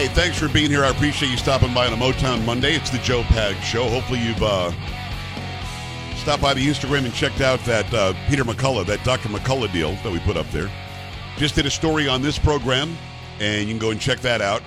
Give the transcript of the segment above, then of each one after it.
Hey, thanks for being here. I appreciate you stopping by on a Motown Monday. It's the Joe Pags Show. Hopefully, you've uh, stopped by the Instagram and checked out that uh, Peter McCullough, that Dr. McCullough deal that we put up there. Just did a story on this program, and you can go and check that out.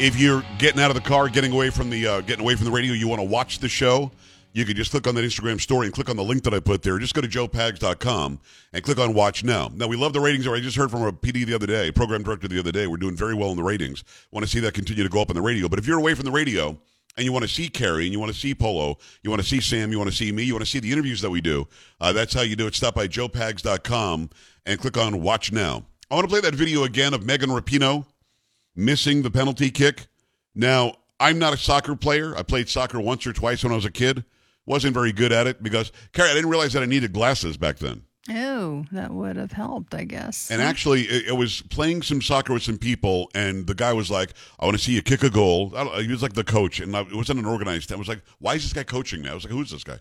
If you're getting out of the car, getting away from the uh, getting away from the radio, you want to watch the show, you can just click on that Instagram story and click on the link that I put there. Just go to joepags.com and click on Watch Now. Now, we love the ratings. I just heard from a PD the other day, program director the other day. We're doing very well in the ratings. Want to see that continue to go up on the radio. But if you're away from the radio and you want to see Carrie and you want to see Polo, you want to see Sam, you want to see me, you want to see the interviews that we do, uh, that's how you do it. Stop by joepags.com and click on Watch Now. I want to play that video again of Megan Rapinoe missing the penalty kick. Now, I'm not a soccer player. I played soccer once or twice when I was a kid. Wasn't very good at it because, Carrie, I didn't realize that I needed glasses back then. Oh, that would have helped, I guess. And actually, it, it was playing some soccer with some people, and the guy was like, "I want to see you kick a goal." I don't, he was like the coach, and I, it wasn't an organized. I was like, "Why is this guy coaching me?" I was like, "Who's this guy?"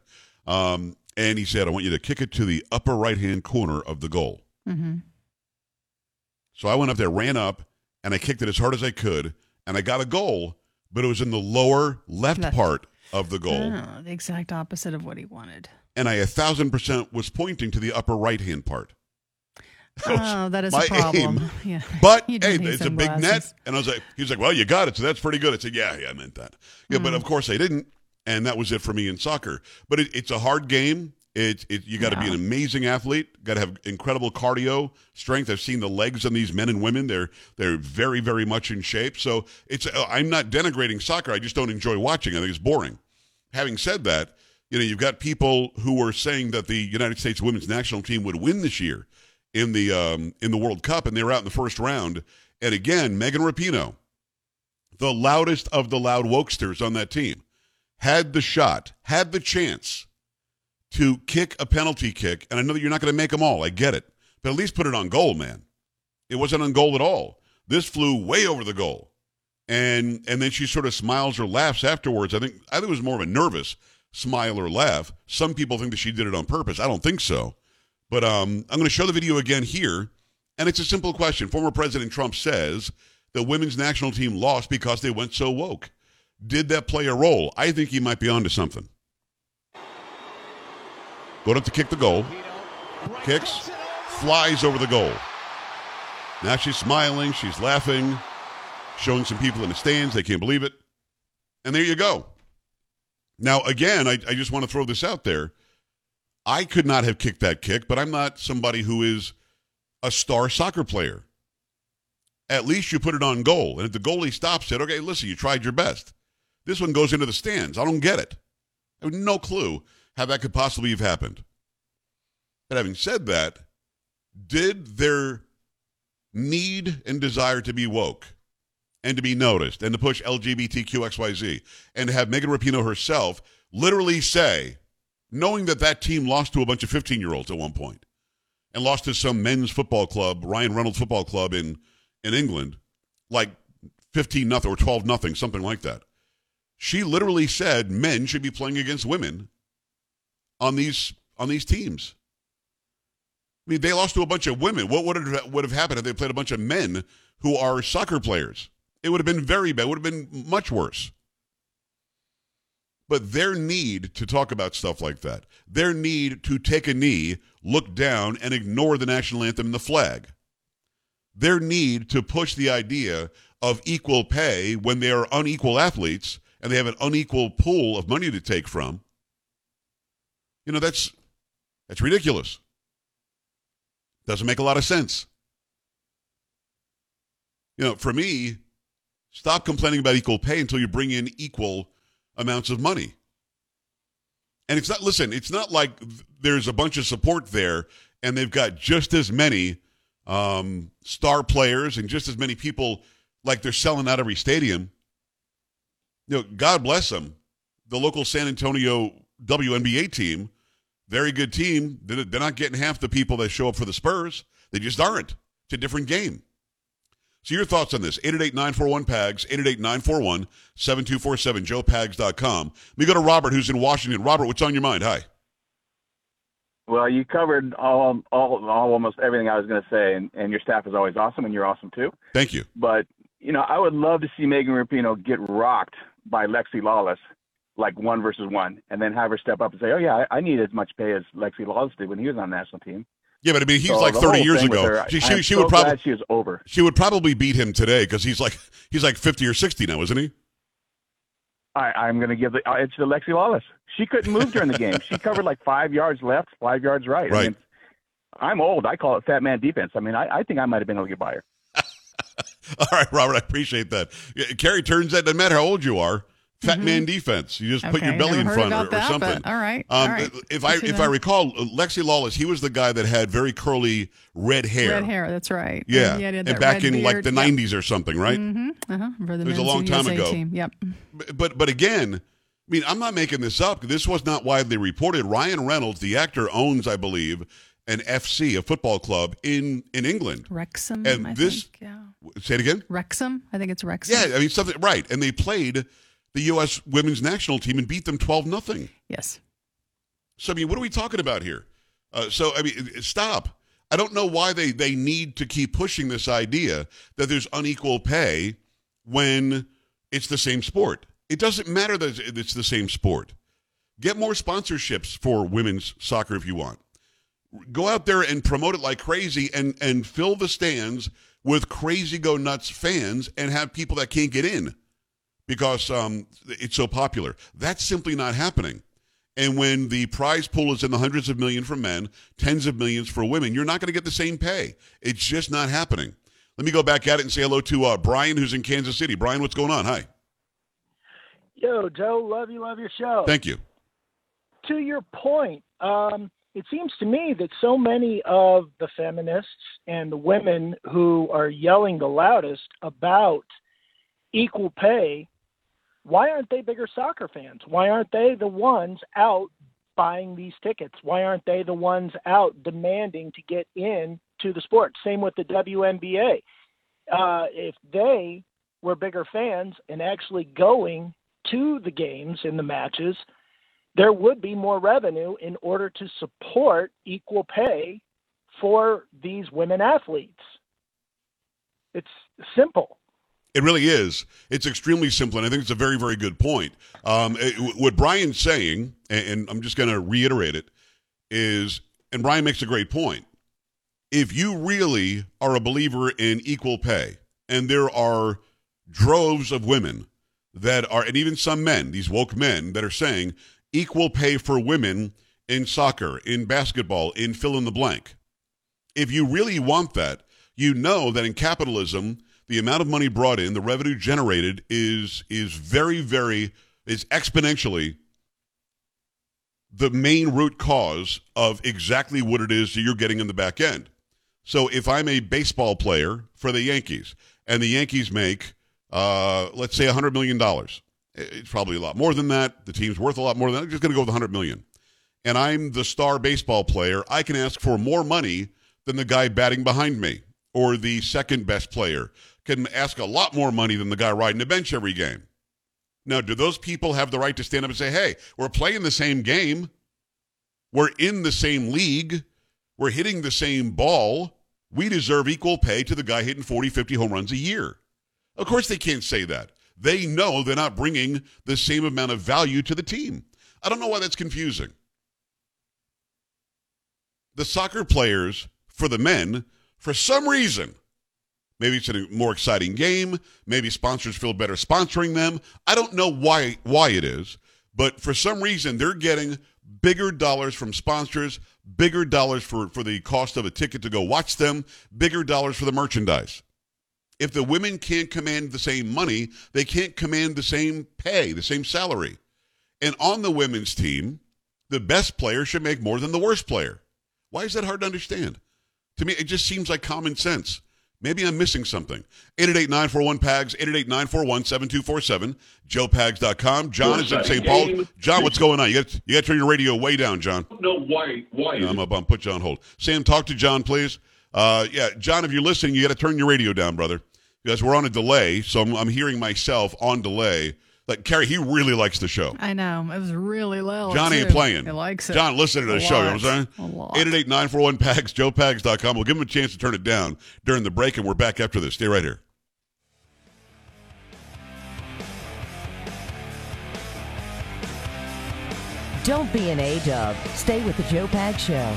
Um, and he said, "I want you to kick it to the upper right hand corner of the goal." hmm So I went up there, ran up, and I kicked it as hard as I could, and I got a goal, but it was in the lower left, Left. part of the goal, Oh, the exact opposite of what he wanted. and I a thousand percent was pointing to the upper right hand part. was Oh, that is a problem. aim. Yeah. But hey, it's a big net, and I was like, he was like, well, you got it, so that's pretty good. I said, yeah, yeah, I meant that. Yeah, Hmm. but of course I didn't, and that was it for me in soccer. But it, it's a hard game. It, it you got to be an amazing athlete. Got to have incredible cardio strength. I've seen the legs on these men and women. They're they're very very much in shape. So it's uh, I'm not denigrating soccer. I just don't enjoy watching. I think it's boring. Having said that, you know you've got people who are saying that the United States women's national team would win this year in the um, in the World Cup, and they were out in the first round. And again, Megan Rapinoe, the loudest of the loud wokesters on that team, had the shot, had the chance to kick a penalty kick. And I know that you're not going to make them all. I get it, but at least put it on goal, man. It wasn't on goal at all. This flew way over the goal, and and then she sort of smiles or laughs afterwards. I think I think it was more of a nervous smile or laugh. Some people think that she did it on purpose. I don't think so. But um, I'm going to show the video again here, and it's a simple question. Former President Trump says the women's national team lost because they went so woke. Did that play a role? I think he might be onto something. Going up to kick the goal, kicks, flies over the goal. Now she's smiling, she's laughing, showing some people in the stands they can't believe it, and there you go. Now again, I, I just want to throw this out there. I could not have kicked that kick, but I'm not somebody who is a star soccer player. At least you put it on goal. And if the goalie stops it, okay, listen, you tried your best. This one goes into the stands. I don't get it. I have no clue how that could possibly have happened. But having said that, did their need and desire to be woke and to be noticed and to push LGBTQXYZ and to have Megan Rapinoe herself literally say, knowing that that team lost to a bunch of 15 year olds at one point and lost to some men's football club, Ryan Reynolds football club in, in England, like 15 nothing or 12 nothing, something like that. She literally said men should be playing against women on these on these teams. I mean, they lost to a bunch of women. What would have, would have happened if they played a bunch of men who are soccer players? It would have been very bad. It would have been much worse. But their need to talk about stuff like that, their need to take a knee, look down, and ignore the national anthem and the flag, their need to push the idea of equal pay when they are unequal athletes and they have an unequal pool of money to take from, you know, that's that's ridiculous. Doesn't make a lot of sense. You know, for me, stop complaining about equal pay until you bring in equal amounts of money. And it's not, listen, it's not like there's a bunch of support there and they've got just as many um, star players and just as many people like they're selling out every stadium. You know, God bless them. The local San Antonio WNBA team, very good team. They're not getting half the people that show up for the Spurs. They just aren't. It's a different game. So your thoughts on this? 888-941-PAGS, 888-941-7247, joepags.com. Let me go to Robert, who's in Washington. Robert, what's on your mind? Hi. Well, you covered all, um, all, all almost everything I was going to say, and, and your staff is always awesome, and you're awesome too. Thank you. But you know, I would love to see Megan Rapinoe get rocked by Alexi Lalas, like one versus one, and then have her step up and say, "Oh yeah, I, I need as much pay as Alexi Lalas did when he was on the national team." Yeah, but I mean, he's so like 30 years ago. Her, she, she, she so would probably she is over. She would probably beat him today because he's like he's like 50 or 60 now, isn't he? I, am going to give the uh, it's to Alexi Lalas. She couldn't move during the game. She covered like five yards left, five yards right. Right. I mean, I'm old. I call it fat man defense. I mean, I, I think I might have been able to get by her. All right, Robert, I appreciate that. Carrie turns out, no matter how old you are, fat Mhm. man defense. You just put your belly in front or, about or that, something. but all right, Um, all right. If I if know. I recall, Alexi Lalas, he was the guy that had very curly red hair. Red hair, that's right. Yeah, And, and back in like the Yep. '90s or something, right? Mm-hmm. Uh-huh. For the It was a long time USA ago. Team. Yep. But- But but again, I mean, I'm not making this up. This was not widely reported. Ryan Reynolds, the actor, owns, I believe, an FC, a football club in in England. Wrexham. And I this- think. yeah. Say it again. Wrexham. I think it's Wrexham. Yeah, I mean something right. And they played the U.S. women's national team and beat them 12 nothing. Yes. So I mean, what are we talking about here? Uh, so I mean, stop. I don't know why they they need to keep pushing this idea that there's unequal pay when it's the same sport. It doesn't matter that it's the same sport. Get more sponsorships for women's soccer if you want. Go out there and promote it like crazy and and fill the stands with crazy go nuts fans and have people that can't get in because um, it's so popular. That's simply not happening. And when the prize pool is in the hundreds of million for men, tens of millions for women, you're not going to get the same pay. It's just not happening. Let me go back at it and say hello to uh, Brian, who's in Kansas City. Brian, what's going on? Hi. Yo, Joe, love you, love your show. Thank you. to your point, um, it seems to me that so many of the feminists and the women who are yelling the loudest about equal pay, why aren't they bigger soccer fans? Why aren't they the ones out buying these tickets? Why aren't they the ones out demanding to get in to the sport? Same with the WNBA. Uh, if they were bigger fans and actually going to the games and the matches, there would be more revenue in order to support equal pay for these women athletes. It's simple. It really is. It's extremely simple, and I think it's a very, very good point. Um, it- what Brian's saying, and, and I'm just going to reiterate it, is, and Brian makes a great point. If you really are a believer in equal pay, and there are droves of women that are, and even some men, these woke men, that are saying equal pay for women in soccer, in basketball, in fill in the blank. If you really want that, you know that in capitalism, the amount of money brought in, the revenue generated is is very, very is exponentially the main root cause of exactly what it is that you're getting in the back end. So if I'm a baseball player for the Yankees and the Yankees make, uh, let's say, $100 million, it's probably a lot more than that. The team's worth a lot more than that. I'm just going to go with 100 million. And I'm the star baseball player. I can ask for more money than the guy batting behind me or the second best player can ask a lot more money than the guy riding the bench every game. Now, do those people have the right to stand up and say, hey, we're playing the same game? We're in the same league. We're hitting the same ball. We deserve equal pay to the guy hitting 40, 50 home runs a year. Of course, they can't say that. They know they're not bringing the same amount of value to the team. I don't know why that's confusing. The soccer players, for the men, for some reason, maybe it's a more exciting game, maybe sponsors feel better sponsoring them. I don't know why why it is, but for some reason they're getting bigger dollars from sponsors, bigger dollars for, for the cost of a ticket to go watch them, bigger dollars for the merchandise. If the women can't command the same money, they can't command the same pay, the same salary. And on the women's team, the best player should make more than the worst player. Why is that hard to understand? To me, it just seems like common sense. Maybe I'm missing something. 888-941-PAGS, 888-941-7247, joepags.com. John is in St. Paul. John, what's going on? You got, you got to turn your radio way down, John. No, why? Why? I'm up. I'm put you on hold. Sam, talk to John, please. Uh, yeah, John, if you're listening, you got to turn your radio down, brother, because we're on a delay. So I'm, I'm hearing myself on delay. Like Carrie, he really likes the show. I know. It was really low. John ain't too. playing. He likes it. John, listen to the show. You know what I'm A saying? lot. 888 941 PAGS, joepags.com. We'll give him a chance to turn it down during the break, and we're back after this. Stay right here. Don't be an A-dub. Stay with the Joe Pags Show.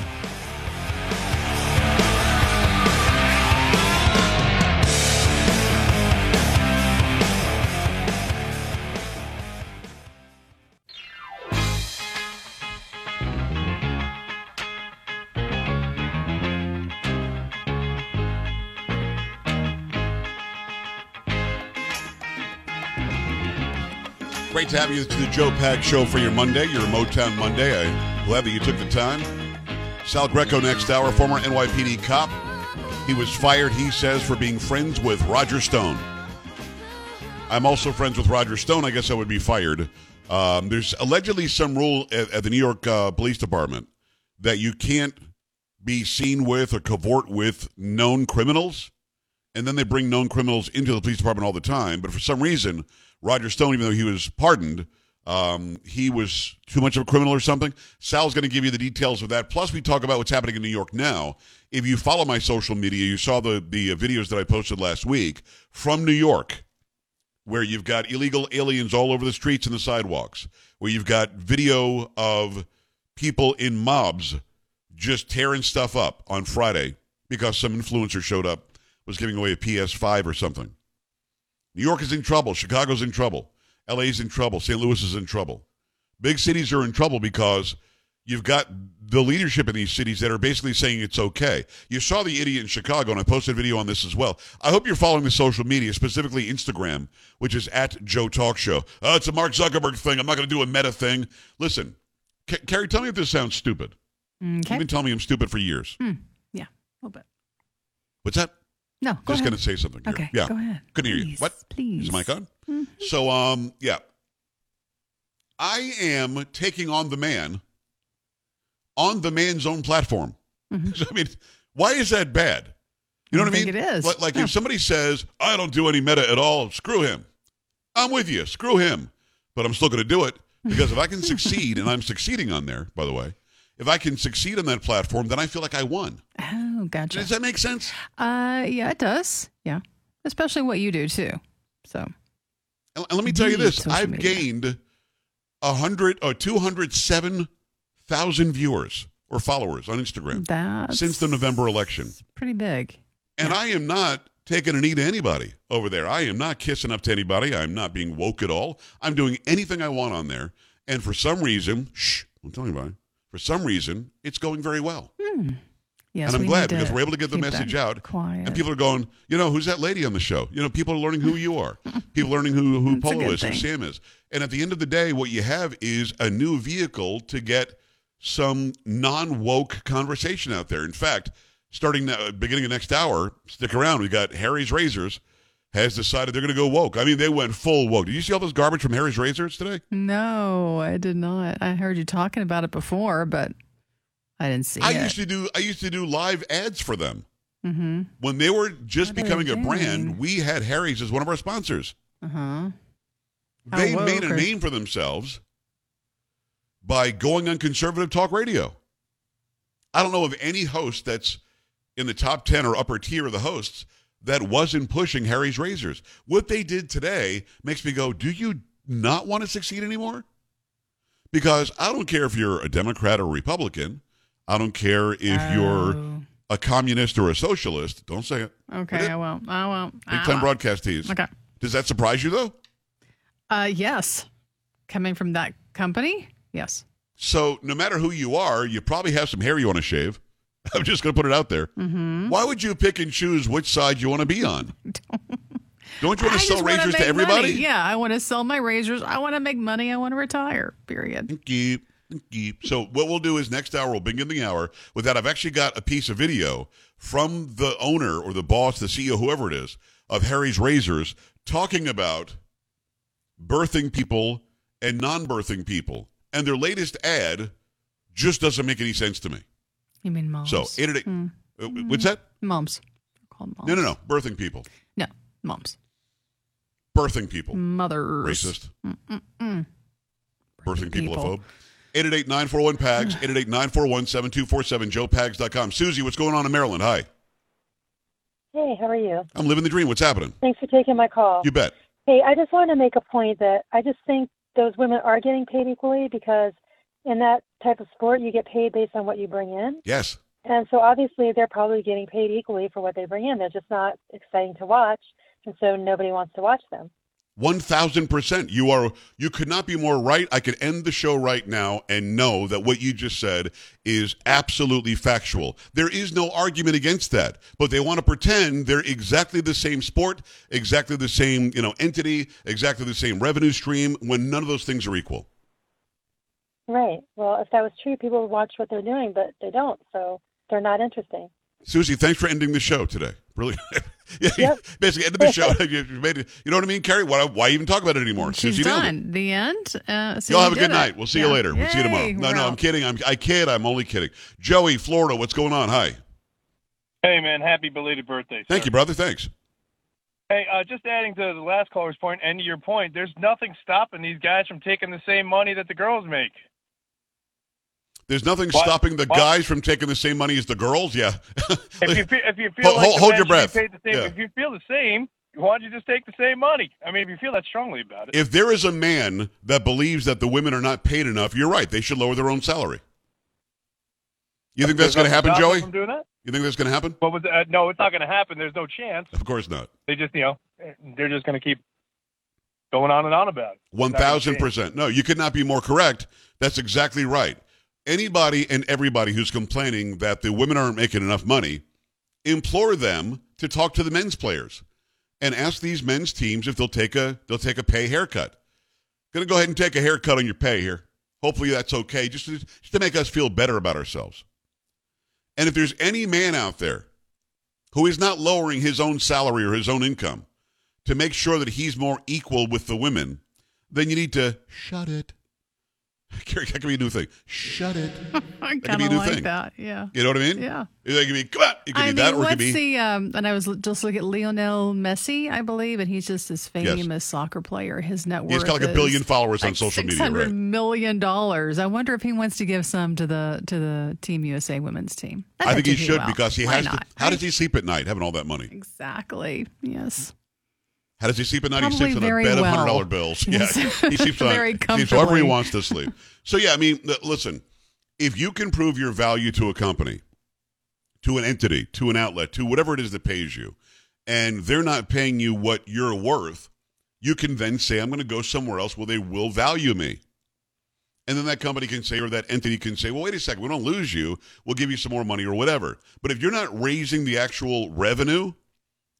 Great to have you to the Joe Pags Show for your Monday, your Motown Monday. I'm glad that you took the time. Sal Greco next hour, former NYPD cop. He was fired, he says, for being friends with Roger Stone. I'm also friends with Roger Stone. I guess I would be fired. Um, there's allegedly some rule at, at the New York uh, Police Department that you can't be seen with or cavort with known criminals. And then they bring known criminals into the police department all the time. But for some reason, Roger Stone, even though he was pardoned, um, he was too much of a criminal or something. Sal's going to give you the details of that. Plus, we talk about what's happening in New York now. If you follow my social media, you saw the the uh, videos that I posted last week from New York, where you've got illegal aliens all over the streets and the sidewalks, where you've got video of people in mobs just tearing stuff up on Friday because some influencer showed up, was giving away a PS5 or something. New York is in trouble. Chicago's in trouble. LA's in trouble. St. Louis is in trouble. Big cities are in trouble because you've got the leadership in these cities that are basically saying it's okay. You saw the idiot in Chicago, and I posted a video on this as well. I hope you're following the social media, specifically Instagram, which is at Joe Talk Show. Oh, it's a Mark Zuckerberg thing. I'm not going to do a meta thing. Listen, Ca- Carrie, tell me if this sounds stupid. Okay. You've been telling me I'm stupid for years. Hmm, yeah. A little bit. What's that? No. Go Just ahead. going to say something. Here. Okay, Yeah. go ahead. Couldn't hear you. What? please. Is the mic on? So, um, yeah. I am taking on the man on the man's own platform. I mean, why is that bad? You know I what I mean? it is. Like, like Yeah. if somebody says, I don't do any meta at all, screw him. I'm with you. Screw him. But I'm still going to do it because if I can succeed, and I'm succeeding on there, by the way, if I can succeed on that platform, then I feel like I won. Oh, gotcha. Does that make sense? Uh, yeah, it does. Yeah. Especially what you do too. So, And, and let me tell you this: I've media. gained a hundred or two hundred seven thousand viewers or followers on Instagram that's since the November election, pretty big. and I am not taking a knee to anybody over there. I am not kissing up to anybody. I'm not being woke at all. I'm doing anything I want on there, and for some reason, shh, don't tell anybody. For some reason, it's going very well. Yes, and I'm glad because we're able to get the message out. Quiet. And people are going, you know, who's that lady on the show? You know, people are learning who you are. people learning who, who Polo is, who. Sam is. And at the end of the day, what you have is a new vehicle to get some non woke conversation out there. In fact, starting now, uh, beginning of next hour, stick around. We've got Harry's Razors has decided they're going to go woke. I mean, they went full woke. Did you see all this garbage from Harry's Razors today? no, I did not. I heard you talking about it before, but I didn't see it. I it. used to do I used to do live ads for them. mm-hmm. When they were just What becoming a brand, we had Harry's as one of our sponsors. Uh huh. How They made a or- name for themselves by going on conservative talk radio. I don't know of any host that's in the top 10 or upper tier of the hosts that wasn't pushing Harry's Razors. What they did today makes me go, do you not want to succeed anymore? Because I don't care if you're a Democrat or Republican. I don't care if you're Oh. a communist or a socialist. Don't say it. Okay, I won't. I won't. Big I time won't. broadcast tease. Okay. Does that surprise you, though? Uh, yes. Coming from that company, yes. So no matter who you are, you probably have some hair you want to shave. I'm just going to put it out there. Mm-hmm. Why would you pick and choose which side you want to be on? Don't you want I to sell just wanna razors to everybody? money. Yeah, I want to sell my razors. I want to make money. I want to retire. Period. Thank you. Thank you. So what we'll do is next hour we'll begin the hour with that. I've actually got a piece of video from the owner or the boss, the CEO, whoever it is, of Harry's Razors talking about birthing people and non-birthing people. And their latest ad just doesn't make any sense to me. You mean moms? So, eight eight- Mm. uh, what's that? moms. They're called moms. No, no, no. Birthing people. No, moms. Birthing people. Mothers. Racist. Mm-mm-mm. Birthing people, people. a phobe. 888-941-PAGS, 888-941-7247, joepags.com. Susie, what's going on in Maryland? Hi. Hey, how are you? I'm living the dream. What's happening? Thanks for taking my call. You bet. Hey, I just wanted to make a point that I just think those women are getting paid equally because in that type of sport, you get paid based on what you bring in. Yes. And so obviously, they're probably getting paid equally for what they bring in. They're just not exciting to watch. And so nobody wants to watch them. One thousand percent. You are. You could not be more right. I could end the show right now and know that what you just said is absolutely factual. There is no argument against that. But they want to pretend they're exactly the same sport, exactly the same you know entity, exactly the same revenue stream when none of those things are equal. Right. Well, if that was true, people would watch what they're doing, but they don't. So they're not interesting. Susie, thanks for ending the show today. Really, yeah, Yep. basically ended the show. you made it. You know what I mean, Carrie? Why, why even talk about it anymore? She's Susie nailed it. done. The end. Uh, so Y'all have a good it. night. We'll see you Yeah. later. We'll see you tomorrow. No, no, out. I'm kidding. I'm, I kid. I'm only kidding. Joey, Florida, what's going on? Hi. Hey, man, happy belated birthday. Thank you, brother. Thanks. Hey, uh, just adding to the last caller's point and to your point, there's nothing stopping these guys from taking the same money that the girls make. There's nothing What? stopping the What? guys from taking the same money as the girls. Yeah. If you feel, if you feel Hold- like hold- your breath. paid the same, Yeah. if you feel the same, why don't you just take the same money? I mean, if you feel that strongly about it. if there is a man that believes that the women are not paid enough, you're right. They should lower their own salary. You think that's going to happen, Joey? them doing that? You think that's going to happen? But with, uh, no, it's not going to happen. There's no chance. Of course not. They just, you know, they're just going to keep going on and on about it. One thousand percent. No, you could not be more correct. That's exactly right. Anybody and everybody who's complaining that the women aren't making enough money, implore them to talk to the men's players and ask these men's teams if they'll take a they'll take a pay haircut. Going to go ahead and take a haircut on your pay here. Hopefully that's okay, just to, just to make us feel better about ourselves. And if there's any man out there who is not lowering his own salary or his own income to make sure that he's more equal with the women, then you need to shut it. Carrie, that could be a new thing. Shut it. I kind a of new like thing. that. Yeah. You know what I mean? Yeah. It could be, come on. It could I be mean, that, or it could be. the um? And I was just looking at Lionel Messi, I believe, and he's just this Yes. famous soccer player. His net worth He's got like a billion followers on social media, right? million dollars. I wonder if he wants to give some to the to the Team USA women's team. I think he should will. because he Why has to. How does he sleep at night having all that money? Exactly. Yes. How does he sleep at night? he sleeps on a bed of hundred dollar bills. Yeah, he sleeps on Very he sleeps however he wants to sleep. So yeah, I mean, listen, if you can prove your value to a company, to an entity, to an outlet, to whatever it is that pays you, and they're not paying you what you're worth, you can then say, I'm going to go somewhere else where they will value me. And then that company can say, or that entity can say, well, wait a second, we don't lose you. We'll give you some more money or whatever. But if you're not raising the actual revenue,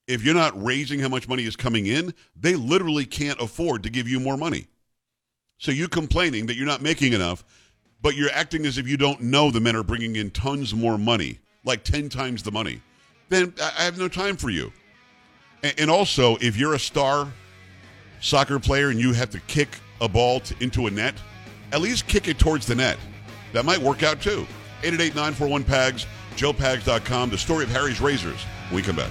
if you're not raising how much money is coming in, they literally can't afford to give you more money. So you complaining that you're not making enough, but you're acting as if you don't know the men are bringing in tons more money, like 10 times the money, then I have no time for you. And also, if you're a star soccer player and you have to kick a ball to, into a net, at least kick it towards the net. That might work out too. 888-941-PAGS, joepags.com, the story of Harry's Razors. When we come back.